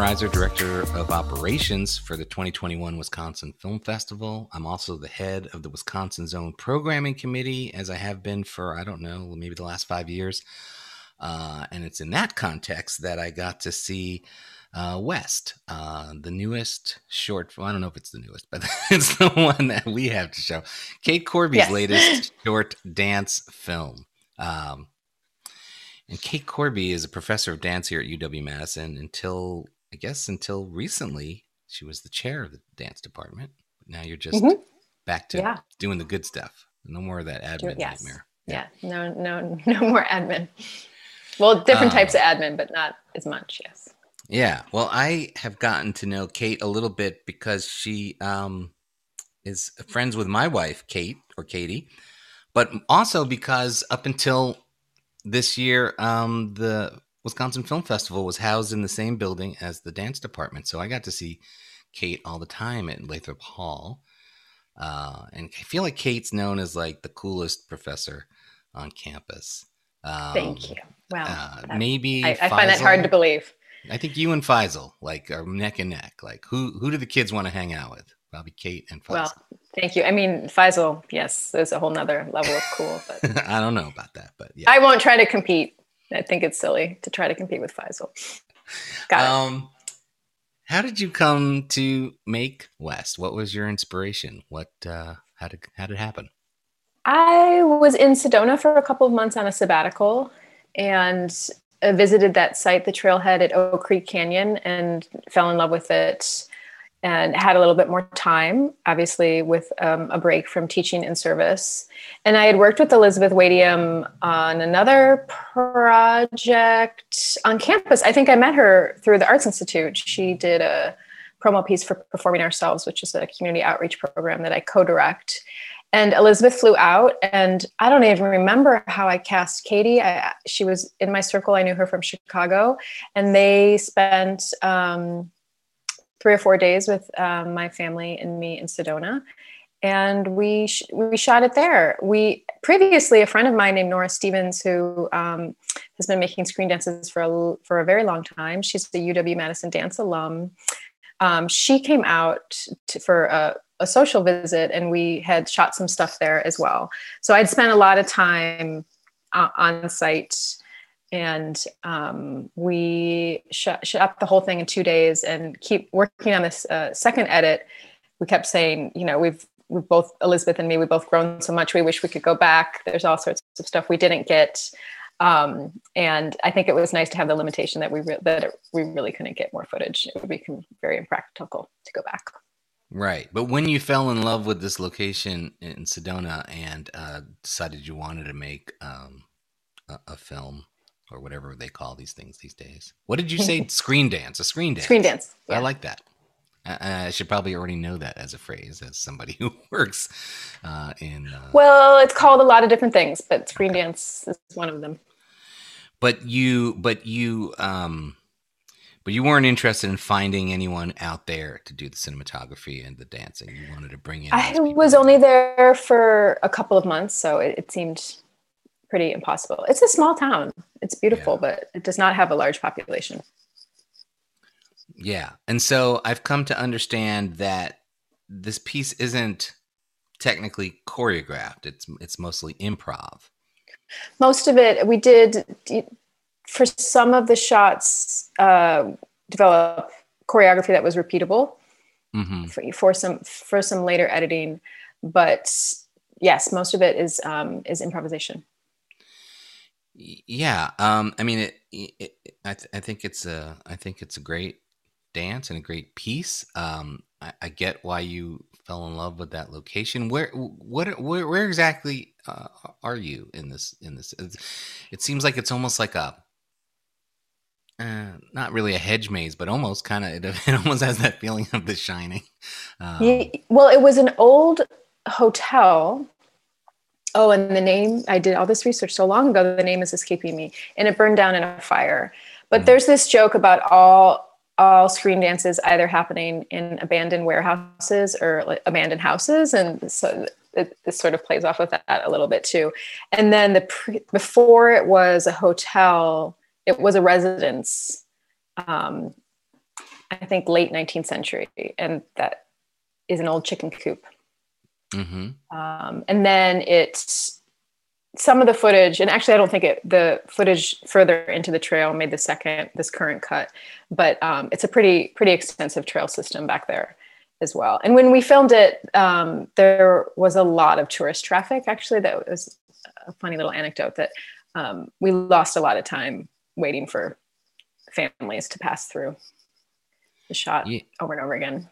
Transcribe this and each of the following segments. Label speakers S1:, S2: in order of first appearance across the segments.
S1: everybody. It's Ben Reiser, Director of Operations for the 2021 Wisconsin Film Festival. I'm also the head of the Wisconsin's Own Programming Committee, as I have been for, I don't know, maybe the last five years. Uh, and it's in that context that I got to see uh, West, uh, the newest short. Well, I don't know if it's the newest, but it's the one that we have to show. Kate Corby's yes. latest short dance film. Um, and Kate Corby is a professor of dance here at UW Madison until, I guess, until recently, she was the chair of the dance department. But now you're just mm-hmm. back to yeah. doing the good stuff. No more of that admin
S2: yes.
S1: nightmare.
S2: Yeah. yeah. no, no, no more admin. Well, different types of um, admin, but not as much. Yes.
S1: Yeah. Well, I have gotten to know Kate a little bit because she um, is friends with my wife, Kate or Katie, but also because up until this year, um, the Wisconsin Film Festival was housed in the same building as the dance department. So I got to see Kate all the time at Lathrop Hall. Uh, and I feel like Kate's known as like the coolest professor on campus.
S2: Um, Thank you. Wow.
S1: uh, maybe
S2: I, I find that hard to believe.
S1: I think you and Faisal like are neck and neck. Like who who do the kids want to hang out with? Probably Kate and Faisal. Well,
S2: thank you. I mean, Faisal, yes, there's a whole nother level of cool. But
S1: I don't know about that, but yeah.
S2: I won't try to compete. I think it's silly to try to compete with Faisal. Got um, it.
S1: How did you come to make West? What was your inspiration? What uh, how did how did it happen?
S2: I was in Sedona for a couple of months on a sabbatical, and uh, visited that site, the trailhead at Oak Creek Canyon, and fell in love with it and had a little bit more time, obviously, with um, a break from teaching and service. And I had worked with Elizabeth Wadium on another project on campus. I think I met her through the Arts Institute. She did a promo piece for Performing Ourselves, which is a community outreach program that I co direct. And Elizabeth flew out, and I don't even remember how I cast Katie. I, she was in my circle. I knew her from Chicago, and they spent um, three or four days with um, my family and me in Sedona, and we sh- we shot it there. We previously a friend of mine named Nora Stevens, who um, has been making screen dances for a, for a very long time. She's the UW Madison dance alum. Um, she came out to, for a a social visit and we had shot some stuff there as well. So I'd spent a lot of time uh, on site and um, we shot, up the whole thing in two days and keep working on this uh, second edit. We kept saying, you know, we've we've both Elizabeth and me, we've both grown so much. We wish we could go back. There's all sorts of stuff we didn't get. Um, and I think it was nice to have the limitation that we re- that it, we really couldn't get more footage. It would become very impractical to go back.
S1: Right. But when you fell in love with this location in Sedona and uh, decided you wanted to make um, a, a, film or whatever they call these things these days, what did you say? screen dance, a screen dance.
S2: Screen dance.
S1: Yeah. I like that. I, I, should probably already know that as a phrase, as somebody who works uh, in. Uh,
S2: well, it's called a lot of different things, but screen okay. dance is one of them.
S1: But you, but you, um, but you weren't interested in finding anyone out there to do the cinematography and the dancing. You wanted to bring in.
S2: I was only there for a couple of months, so it, it, seemed pretty impossible. It's a small town. It's beautiful, yeah. but it does not have a large population.
S1: Yeah, and so I've come to understand that this piece isn't technically choreographed. It's it's mostly improv.
S2: Most of it we did for some of the shots, uh, develop choreography that was repeatable mm-hmm. for, for, some for some later editing. But yes, most of it is um, is improvisation.
S1: Yeah, um, I mean, it, it, I, th- I think it's a I think it's a great dance and a great piece. Um, I, I, get why you fell in love with that location. Where what where, where exactly uh, are you in this in this? It seems like it's almost like a uh, not really a hedge maze, but almost kind of. It, it, almost has that feeling of The Shining.
S2: Um, well, it was an old hotel. Oh, and the name I did all this research so long ago. The name is escaping me, and it burned down in a fire. But mm. there's this joke about all all screen dances either happening in abandoned warehouses or like abandoned houses, and so it, this sort of plays off of that a little bit too. And then the pre, before it was a hotel it was a residence um, I think late 19th century, and that is an old chicken coop. Mm-hmm. Um, and then it's some of the footage, and actually, I don't think it the footage further into the trail made the second this current cut, but um, it's a pretty pretty extensive trail system back there as well. And when we filmed it, um, there was a lot of tourist traffic. Actually, that was a funny little anecdote that um, we lost a lot of time waiting for families to pass through the shot yeah. over and over again.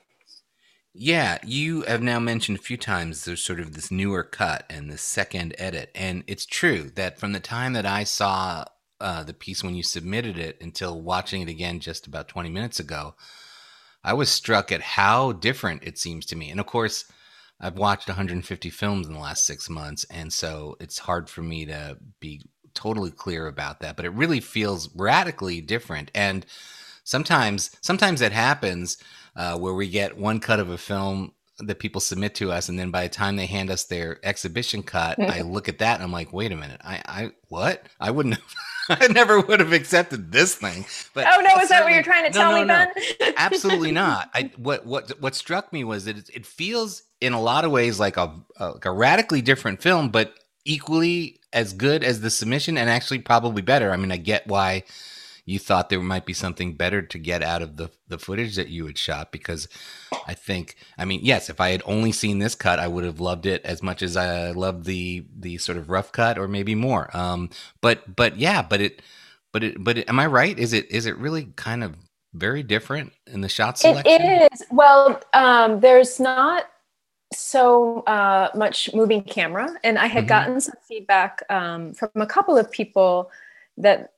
S1: Yeah, you have now mentioned a few times there's sort of this newer cut and this second edit. And it's true that from the time that I saw uh, the piece when you submitted it until watching it again just about 20 minutes ago, I was struck at how different it seems to me. And of course, I've watched 150 films in the last six months. And so it's hard for me to be totally clear about that. But it really feels radically different. And sometimes, sometimes it happens uh, where we get one cut of a film that people submit to us, and then by the time they hand us their exhibition cut, I look at that and I'm like, wait a minute, I, I what? I wouldn't have. I never would have accepted this thing.
S2: But oh no, is that what you're trying to no, tell no, me, no.
S1: Ben? Absolutely not. I what what what struck me was that it, it feels in a lot of ways like a, a like a radically different film, but equally as good as the submission, and actually probably better. I mean, I get why you thought there might be something better to get out of the the footage that you had shot because I think I mean yes if I had only seen this cut I would have loved it as much as I loved the the sort of rough cut or maybe more. Um but but yeah but it but it but it, am I right? Is it is it really kind of very different in the shot selection?
S2: it is. Well um there's not so uh, much moving camera and i had mm-hmm. gotten some feedback um, from a couple of people that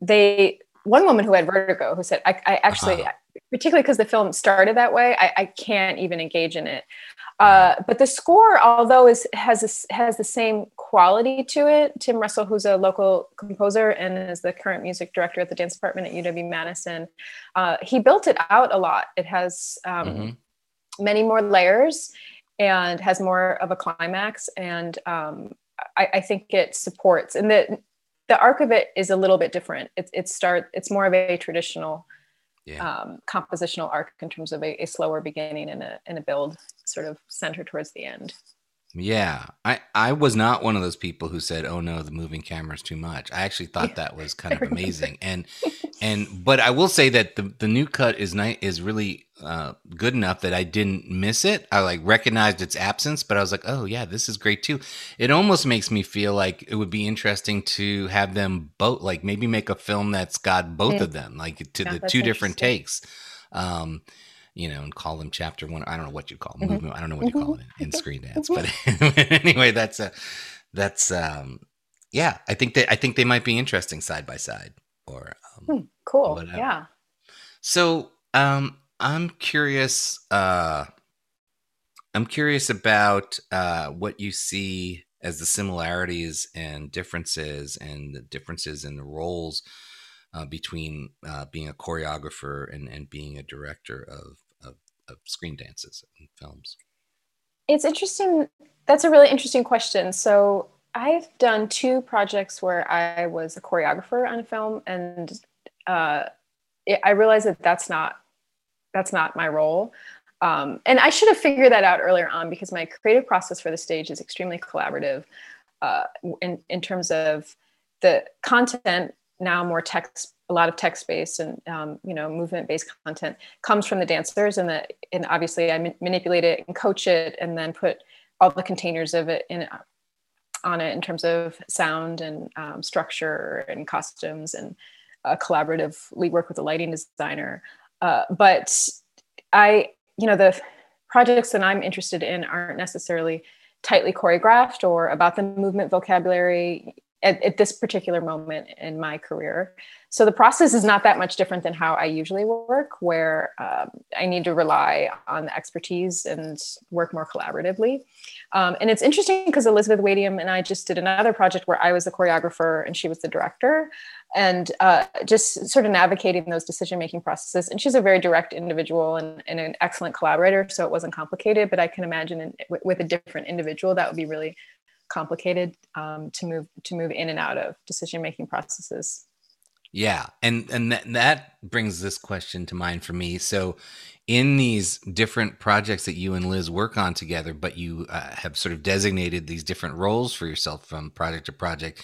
S2: they one woman who had vertigo who said, I, I actually, uh-huh. particularly because the film started that way, I, I, can't even engage in it. Uh, but the score, although is has a, has the same quality to it, Tim Russell, who's a local composer and is the current music director at the dance department at UW Madison, uh, he built it out a lot. It has um, mm-hmm. many more layers and has more of a climax, and um, I, I, think it supports. And the the arc of it is a little bit different. It's it start it's more of a traditional yeah. um, compositional arc in terms of a, a, slower beginning and a and a build sort of center towards the end.
S1: Yeah, I I was not one of those people who said, "Oh no, the moving camera is too much." I actually thought that was kind of amazing, and and but I will say that the the new cut is nice is really uh, good enough that I didn't miss it. I like recognized its absence, but I was like, "Oh yeah, this is great too." It almost makes me feel like it would be interesting to have them both, like maybe make a film that's got both mm. of them, like to yeah, the two different takes. Um, you know, and call them chapter one. I don't know what you call mm-hmm. movement. I don't know what you call mm-hmm. it in screen dance, but anyway, that's a that's um yeah. I think that I think they might be interesting side by side. Or um,
S2: hmm, cool, whatever. yeah.
S1: So um, I'm curious. Uh, I'm curious about uh, what you see as the similarities and differences, and the differences in the roles uh, between uh, being a choreographer and, and being a director of, of, screen dances and films?
S2: It's interesting. That's a really interesting question. So I've done two projects where I was a choreographer on a film, and uh, it, I realized that that's not that's not my role. Um, and I should have figured that out earlier on because my creative process for the stage is extremely collaborative uh, in in terms of the content now more text a lot of text based and um, you know movement based content comes from the dancers and that and obviously i manipulate it and coach it and then put all the containers of it in on it in terms of sound and um, structure and costumes and uh, collaboratively work with a lighting designer. Uh, but i you know the projects that i'm interested in aren't necessarily tightly choreographed or about the movement vocabulary at, at, this particular moment in my career. So the process is not that much different than how I usually work, where um, I need to rely on the expertise and work more collaboratively. Um, and it's interesting because Elizabeth Wadium and I just did another project where I was the choreographer and she was the director, and uh, just sort of navigating those decision making processes. And she's a very direct individual and, and, an excellent collaborator, so it wasn't complicated. But I can imagine in, with a different individual that would be really complicated um, to move to move in and out of decision making processes.
S1: Yeah, and and that that brings this question to mind for me. So, in these different projects that you and Liz work on together, but you uh, have sort of designated these different roles for yourself from project to project.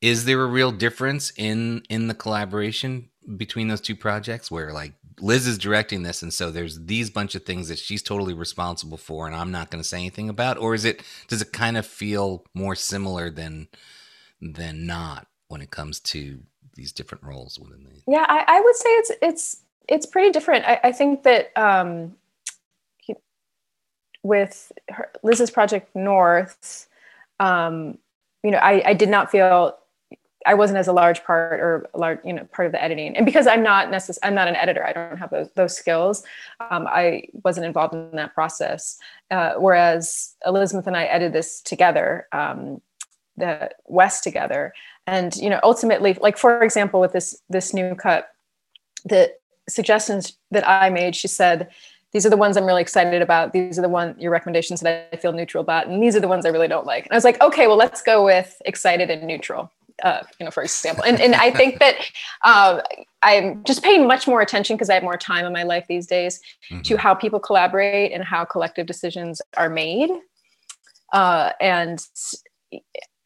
S1: Is there a real difference in in the collaboration between those two projects, where like Liz is directing this, and so there's these bunch of things that she's totally responsible for, and I'm not going to say anything about, or is it does it kind of feel more similar than than not when it comes to these different roles within the
S2: yeah i, I would say it's it's it's pretty different. I, I think that um, with her, liz's project north um, you know I, I did not feel I wasn't as a large part or large, you know, part of the editing. And because I'm not necess- I'm not an editor, I don't have those, those skills. Um, I wasn't involved in that process. Uh, whereas Elizabeth and I edited this together, um, the West together and you know ultimately like for example with this this new cut the suggestions that i made she said these are the ones i'm really excited about these are the one your recommendations that i feel neutral about and these are the ones i really don't like and i was like okay well let's go with excited and neutral uh, you know for example and, and i think that um, i'm just paying much more attention because i have more time in my life these days mm-hmm. to how people collaborate and how collective decisions are made uh, and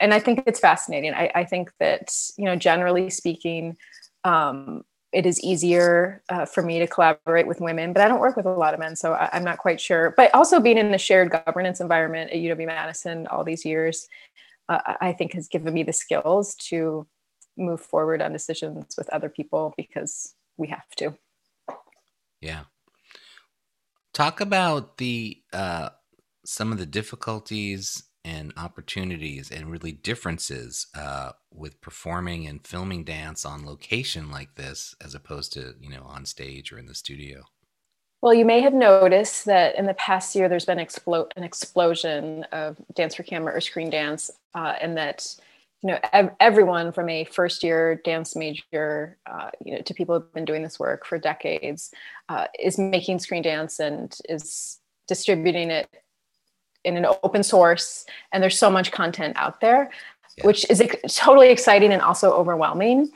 S2: and I think it's fascinating. I, I, think that you know, generally speaking, um, it is easier uh, for me to collaborate with women, but I don't work with a lot of men, so I, am not quite sure. But also being in the shared governance environment at UW Madison all these years, uh, I think has given me the skills to move forward on decisions with other people because we have to.
S1: Yeah. Talk about the uh, some of the difficulties and opportunities and really differences uh, with performing and filming dance on location like this as opposed to you know on stage or in the studio
S2: well you may have noticed that in the past year there's been explo- an explosion of dance for camera or screen dance uh, and that you know ev- everyone from a first year dance major uh, you know to people who've been doing this work for decades uh, is making screen dance and is distributing it in an open source and there's so much content out there yeah. which is totally exciting and also overwhelming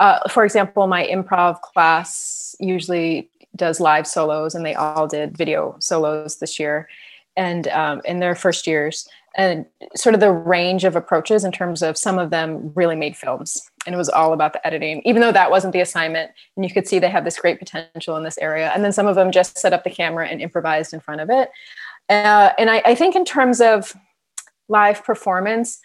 S2: uh, for example my improv class usually does live solos and they all did video solos this year and um, in their first years. And sort of the range of approaches in terms of some of them really made films and it was all about the editing. Even though that wasn't the assignment and you could see they have this great potential in this area and then some of them just set up the camera and improvised in front of it. Uh, and I, I think in terms of live performance,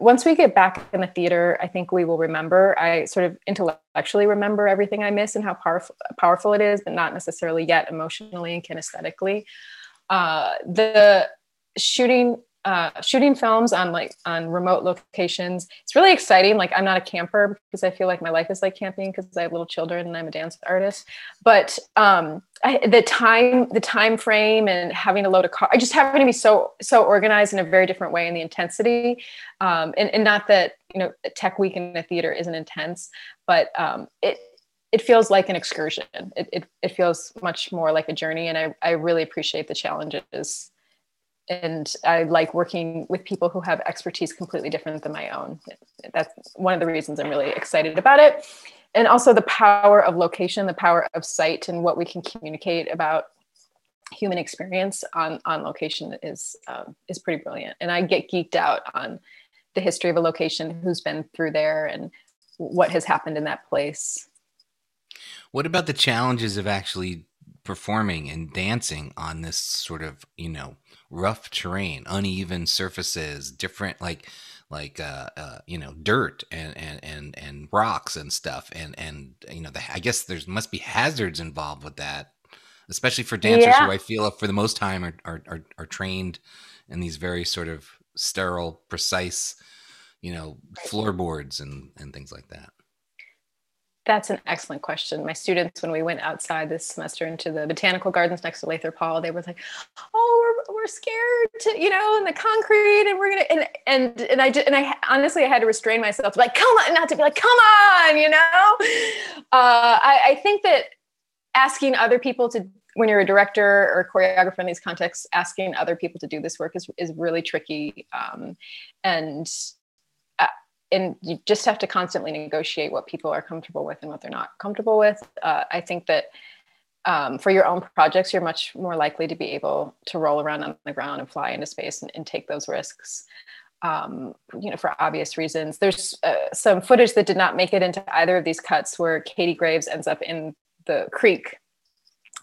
S2: once we get back in the theater, I think we will remember. I sort of intellectually remember everything I miss and how powerful powerful it is, but not necessarily yet emotionally and kinesthetically. Uh, the shooting uh, shooting films on like on remote locations. It's really exciting. Like I'm not a camper because I feel like my life is like camping because I have little children and I'm a dance artist. But um, I, the time, the time frame, and having to load a car, I just having to be so so organized in a very different way, in the intensity. Um, and, and not that you know tech week in the theater isn't intense, but um, it it feels like an excursion. It, it, it feels much more like a journey, and I, I really appreciate the challenges and I like working with people who have expertise completely different than my own. That's one of the reasons I'm really excited about it. And also the power of location, the power of site, and what we can communicate about human experience on, on location is um, is pretty brilliant. And I get geeked out on the history of a location, who's been through there, and what has happened in that place.
S1: What about the challenges of actually performing and dancing on this sort of you know rough terrain, uneven surfaces, different like like uh, uh, you know dirt and, and and and rocks and stuff and and you know the, I guess there's must be hazards involved with that, especially for dancers yeah. who I feel for the most time are, are are are trained in these very sort of sterile, precise, you know, floorboards and and things like that.
S2: That's an excellent question. My students, when we went outside this semester into the botanical gardens next to Lathrop Hall, they were like, "Oh, we're, we're scared to, you know, in the concrete, and we're gonna." And and and I and I honestly, I had to restrain myself, to like, "Come on," not to be like, "Come on," you know. Uh, I, I think that asking other people to when you're a director or choreographer in these contexts, asking other people to do this work is, is really tricky. Um, and and you just have to constantly negotiate what people are comfortable with and what they're not comfortable with. Uh, I think that um, for your own projects, you're much more likely to be able to roll around on the ground and fly into space and, and take those risks. Um, you know, for obvious reasons. There's uh, some footage that did not make it into either of these cuts where Katie Graves ends up in the creek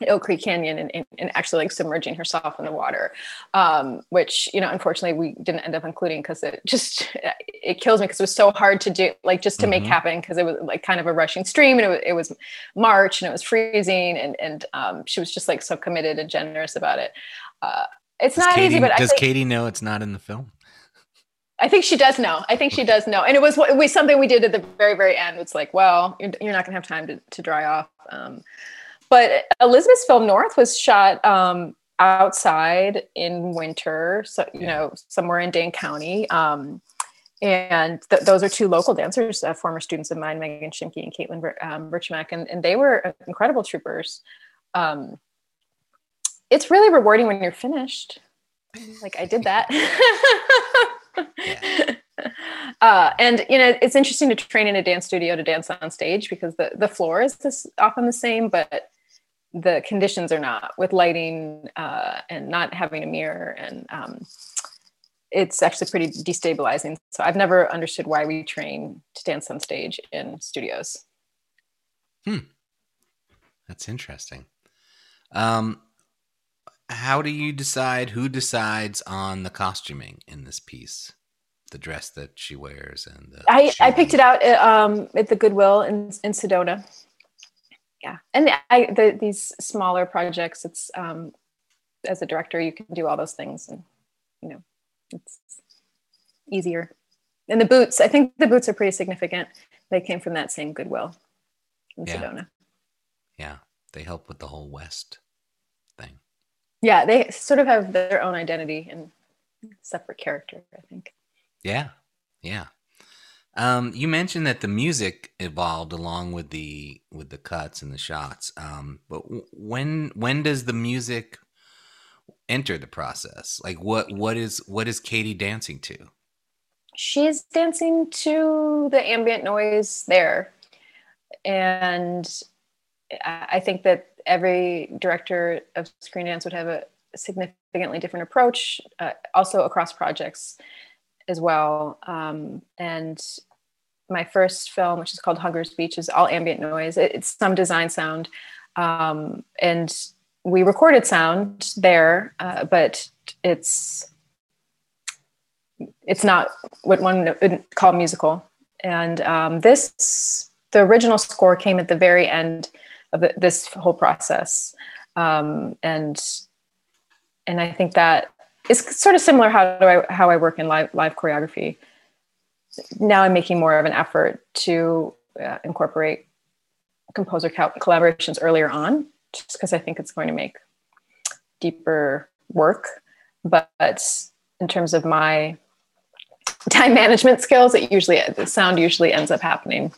S2: Oak Creek Canyon and, and, and, actually like submerging herself in the water, um, which you know unfortunately we didn't end up including because it just it kills me because it was so hard to do like just to mm-hmm. make happen because it was like kind of a rushing stream and it was, it was March and it was freezing and and um, she was just like so committed and generous about it. Uh, it's does not
S1: Katie,
S2: easy, but
S1: does
S2: think,
S1: Katie know it's not in the film?
S2: I think she does know. I think she does know. And it was, it was something we did at the very, very end. It's like, well, you're, you're not going to have time to, to dry off. Um, but Elizabeth's film North was shot um, outside in winter, so you know, somewhere in Dane County. Um, and th- those are two local dancers, uh, former students of mine, Megan Shimke and Caitlin um, Birchmack, and, and they were incredible troopers. Um, it's really rewarding when you're finished. Like I did that. uh, and you know, it's interesting to train in a dance studio to dance on stage because the the floor is this, often the same, but the conditions are not with lighting uh, and not having a mirror and um, it's actually pretty destabilizing. So i've never understood why we train to dance on stage in studios.
S1: Hmm. That's interesting. Um, how do you decide who decides on the costuming in this piece? The dress that she wears and
S2: I, I picked it out at, um, at the goodwill in, in sedona yeah. And I, the, these smaller projects it's um, as a director you can do all those things and you know it's easier. And the boots i think the boots are pretty significant. They came from that same goodwill in yeah. sedona.
S1: Yeah. They help with the whole west thing.
S2: Yeah they sort of have their own identity and separate character i think.
S1: Yeah. Yeah um, you mentioned that the music evolved along with the with the cuts and the shots. Um, but when when does the music enter the process? Like what what is what is Katie dancing to?
S2: She's dancing to the ambient noise there, and I think that every director of screen dance would have a significantly different approach, uh, also across projects as well. Um, and my first film, which is called Hunger Speech, is all ambient noise. It, it's some design sound. Um, and we recorded sound there, uh, but it's it's not what one would call musical. And um, this, the original score came at the very end of the, this whole process. Um, and and I think that it's sort of similar how do I how I work in live live choreography. Now I'm making more of an effort to uh, incorporate composer collaborations earlier on, just because I think it's going to make deeper work. But in terms of my time management skills, it usually the sound usually ends up happening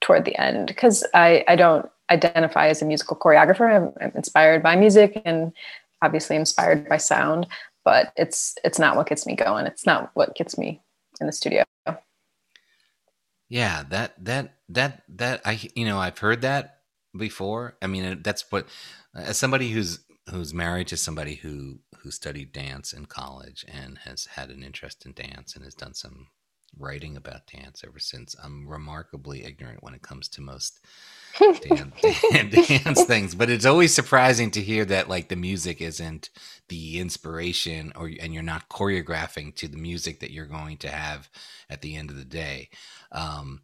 S2: toward the end because I, I don't identify as a musical choreographer. I'm, I'm inspired by music and obviously inspired by sound, but it's it's not what gets me going. It's not what gets me in the studio.
S1: Yeah, that that that that I you know I've heard that before. I mean, that's what as somebody who's who's married to somebody who who studied dance in college and has had an interest in dance and has done some writing about dance ever since. I'm remarkably ignorant when it comes to most dance, dance things, but it's always surprising to hear that like the music isn't the inspiration or and you're not choreographing to the music that you're going to have at the end of the day. Um,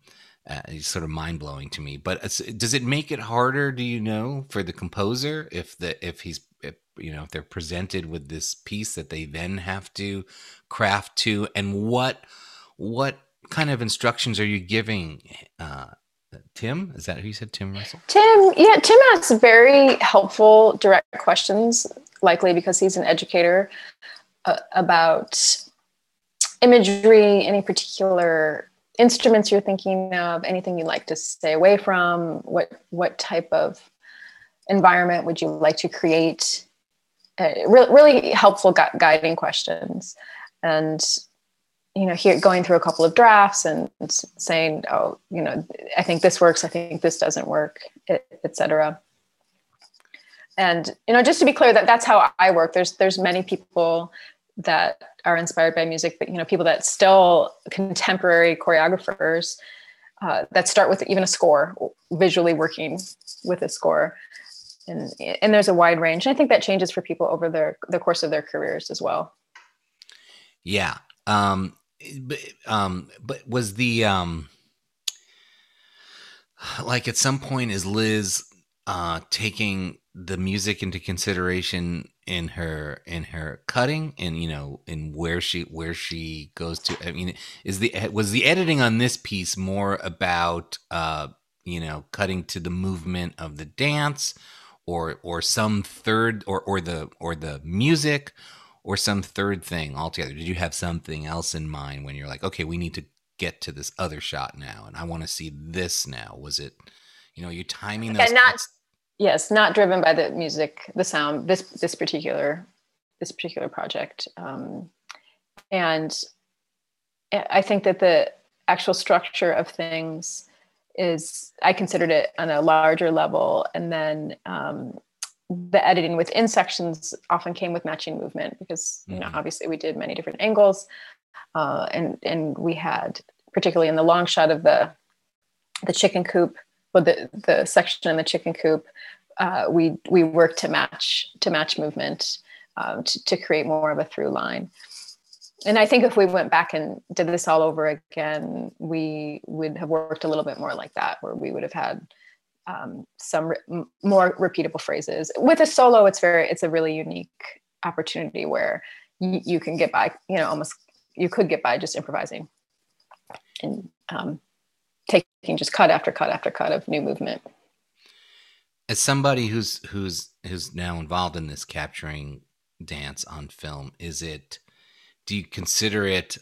S1: uh, it's sort of mind blowing to me. But does it make it harder? Do you know for the composer if the if he's if, you know if they're presented with this piece that they then have to craft to, and what what kind of instructions are you giving uh, Tim? Is that who you said, Tim Russell?
S2: Tim, yeah, Tim asks very helpful, direct questions, likely because he's an educator uh, about imagery, any particular instruments you're thinking of, anything you'd like to stay away from, what what type of environment would you like to create? Uh, re- really helpful gu- guiding questions, and you know, here going through a couple of drafts and saying, oh, you know, I think this works, I think this doesn't work, etc. And you know, just to be clear, that that's how I work. There's there's many people that are inspired by music, but you know, people that still contemporary choreographers uh, that start with even a score, visually working with a score. And, and there's a wide range. And I think that changes for people over their the course of their careers as well.
S1: Yeah. Um, but, um, but was the um, like at some point is Liz uh, taking the music into consideration in her in her cutting and you know in where she where she goes to? I mean is the was the editing on this piece more about uh you know cutting to the movement of the dance or or some third or or the or the music or some third thing altogether? Did you have something else in mind when you're like okay we need to get to this other shot now and i want to see this now was it you know you timing those
S2: not cuts? yes not driven by the music the sound this this particular this particular project. Um, and i think that the actual structure of things is i considered it on a larger level and then um, the editing within sections often came with matching movement because you know mm-hmm. obviously we did many different angles uh, and and we had particularly in the long shot of the the chicken coop well the the section in the chicken coop uh, we we worked to match to match movement um, to, to create more of a through line and I think if we went back and did this all over again, we would have worked a little bit more like that, where we would have had um, some re- more repeatable phrases. With a solo, it's very it's a really unique opportunity where y- you can get by, you know, almost you could get by just improvising and um, taking just cut after cut after cut of new movement.
S1: As somebody who's who's who's now involved in this capturing dance on film, is it? Do you consider it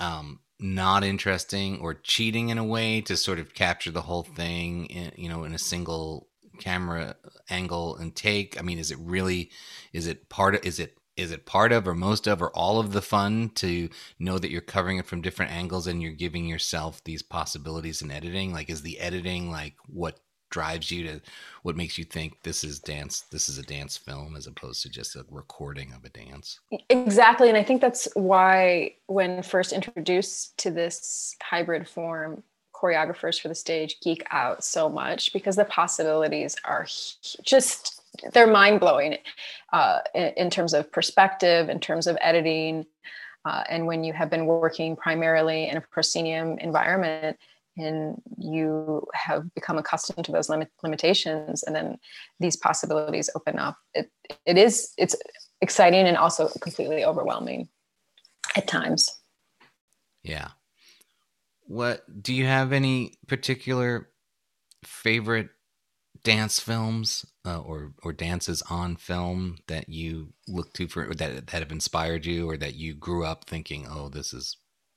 S1: um, not interesting or cheating in a way to sort of capture the whole thing in, you know in a single camera angle and take? I mean is it really is it part of is it is it part of or most of or all of the fun to know that you're covering it from different angles and you're giving yourself these possibilities in editing? Like is the editing like what drives you to what makes you think this is dance this is a dance film as opposed to just a recording of a dance?
S2: Exactly and i think that's why when first introduced to this hybrid form choreographers for the stage geek out so much because the possibilities are just they're mind-blowing uh, in, terms of perspective in terms of editing uh, and when you have been working primarily in a proscenium environment and you have become accustomed to those limit, limitations and then these possibilities open up. It it is it's exciting and also completely overwhelming at times.
S1: Yeah. What do you have any particular favorite dance films uh, or or dances on film that you look to for that that have inspired you or that you grew up thinking oh this is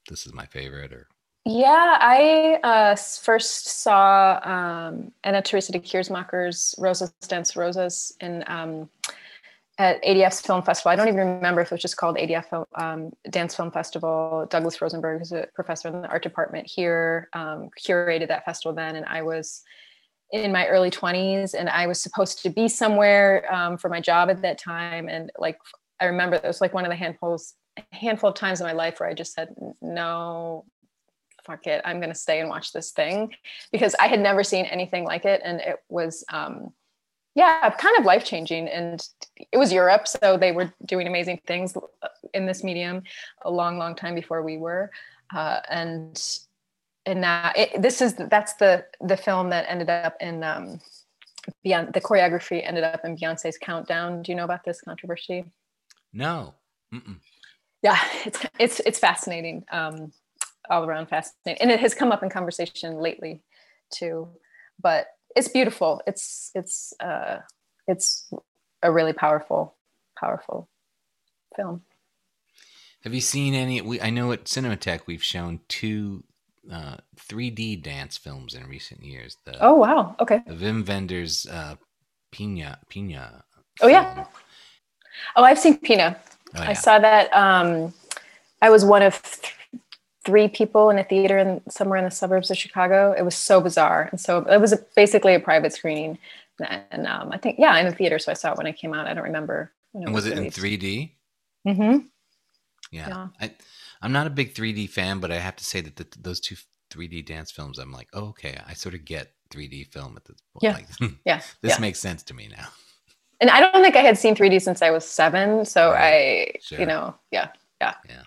S1: this is my favorite or
S2: yeah, I uh, first saw um, Anna Teresa de Keersmaeker's Rosas Dance Rosas in um, at ADF's film festival. I don't even remember if it was just called ADF um, Dance Film Festival. Douglas Rosenberg, who's a professor in the art department here, um, curated that festival then, and I was in my early 20s, and I was supposed to be somewhere um, for my job at that time, and like I remember it was like one of the handfuls handful of times in my life where I just said no fuck it, I'm going to stay and watch this thing because I had never seen anything like it. And it was, um, yeah, kind of life changing. And it was Europe. So they were doing amazing things in this medium a long, long time before we were. Uh, and, and now it, this is, that's the, the film that ended up in, um, beyond the choreography ended up in Beyonce's countdown. Do you know about this controversy?
S1: No.
S2: Mm-mm. Yeah, it's, it's, it's fascinating. Um, all around fascinating. And it has come up in conversation lately too. But it's beautiful. It's it's uh it's a really powerful, powerful film.
S1: Have you seen any? We I know at Cinematheque we've shown two uh, 3D dance films in recent years.
S2: The, oh wow! Okay.
S1: The Wim Wenders uh, Pina Pina.
S2: Oh yeah. Oh, I've seen Pina. Oh, yeah. I saw that. Um, I was one of three people in a theater in somewhere in the suburbs of Chicago. It was so bizarre, and so it was a, basically a private screening. And um, I think yeah, in the theater. So I saw it when it came out. I don't remember.
S1: It was, was, it released. in 3D?
S2: Mm-hmm.
S1: Yeah. yeah. I, I'm not a big 3D fan, but I have to say that the, those two 3D dance films, I'm like, oh, okay, I sort of get 3D film at this point.
S2: Yeah.
S1: Like,
S2: yeah.
S1: This
S2: yeah.
S1: makes sense to me now.
S2: And I don't think I had seen 3D since I was seven. So right. I, sure. you know, yeah. Yeah.
S1: Yeah.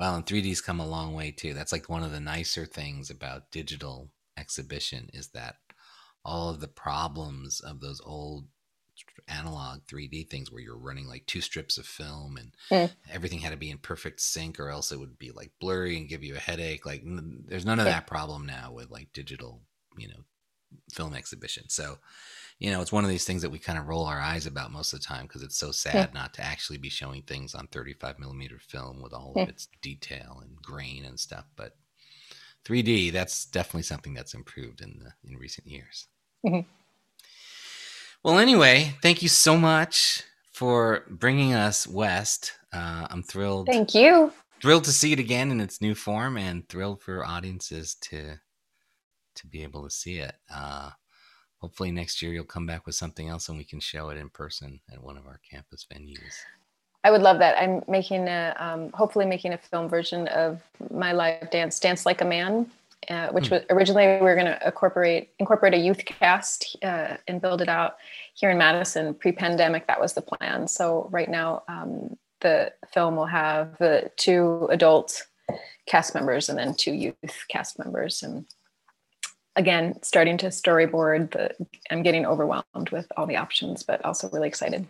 S1: Well, and 3D's come a long way too. That's like one of the nicer things about digital exhibition is that all of the problems of those old analog 3D things where you're running like two strips of film and mm. everything had to be in perfect sync or else it would be like blurry and give you a headache. Like n- there's none of that problem now with like digital, you know, film exhibition. So, you know, it's one of these things that we kind of roll our eyes about most of the time because it's so sad yeah. not to actually be showing things on 35 millimeter film with all yeah. of its detail and grain and stuff. But 3D, that's definitely something that's improved in the in recent years. Mm-hmm. Well, anyway, thank you so much for bringing us west. Uh, I'm thrilled.
S2: Thank you.
S1: Thrilled to see it again in its new form, and thrilled for audiences to to be able to see it. Uh, hopefully, next year you'll come back with something else, and we can show it in person at one of our campus venues.
S2: I would love that. I'm making a, um, hopefully making a film version of my live dance, Dance Like a Man, uh, which hmm. was originally we were going to incorporate incorporate a youth cast uh, and build it out here in Madison. Pre-pandemic, that was the plan. So right now, um, the film will have the two adult cast members and then two youth cast members. And again, starting to storyboard. The I'm getting overwhelmed with all the options, but also really excited.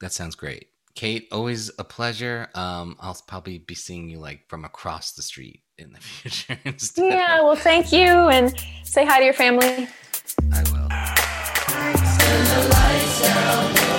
S1: That sounds great. Kate, always a pleasure. Um, I'll probably be seeing you like from across the street in the future.
S2: yeah, well, thank you, and say hi to your family.
S1: I will.